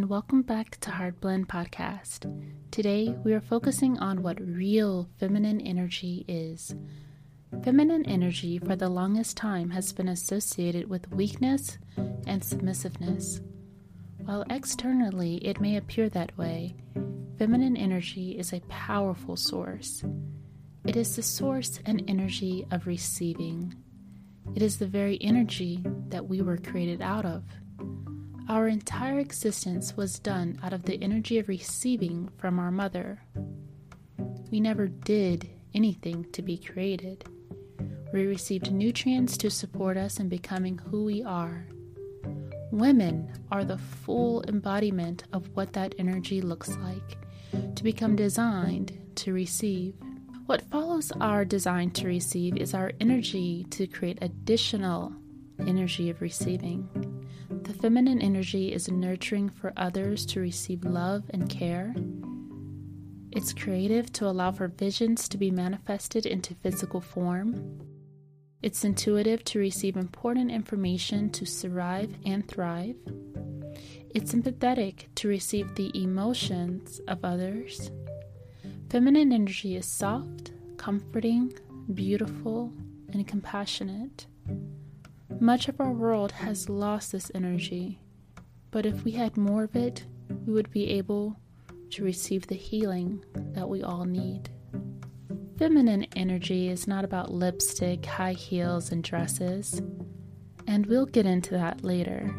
And welcome back to Heart Blend Podcast. Today, we are focusing on what real feminine energy is. Feminine energy, for the longest time, has been associated with weakness and submissiveness. While externally it may appear that way, feminine energy is a powerful source. It is the source and energy of receiving. It is the very energy that we were created out of. Our entire existence was done out of the energy of receiving from our mother. We never did anything to be created. We received nutrients to support us in becoming who we are. Women are the full embodiment of what that energy looks like, to become designed to receive. What follows our design to receive is our energy to create additional energy of receiving. The feminine energy is nurturing for others to receive love and care. It's creative to allow for visions to be manifested into physical form. It's intuitive to receive important information to survive and thrive. It's empathetic to receive the emotions of others. Feminine energy is soft, comforting, beautiful, and compassionate. Much of our world has lost this energy, but if we had more of it, we would be able to receive the healing that we all need. Feminine energy is not about lipstick, high heels, and dresses, and we'll get into that later.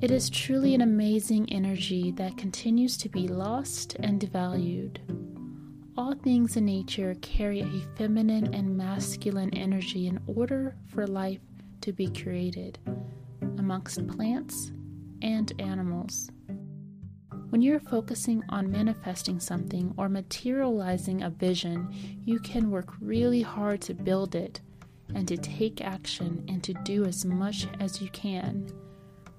It is truly an amazing energy that continues to be lost and devalued. All things in nature carry a feminine and masculine energy in order for life to be created, amongst plants and animals. When you're focusing on manifesting something or materializing a vision, you can work really hard to build it and to take action and to do as much as you can.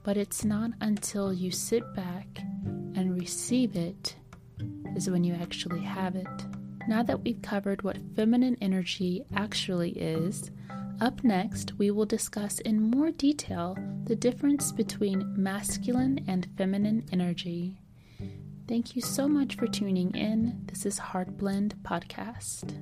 But it's not until you sit back and receive it is when you actually have it. Now that we've covered what feminine energy actually is, up next we will discuss in more detail the difference between masculine and feminine energy. Thank you so much for tuning in. This is Heart Blend Podcast.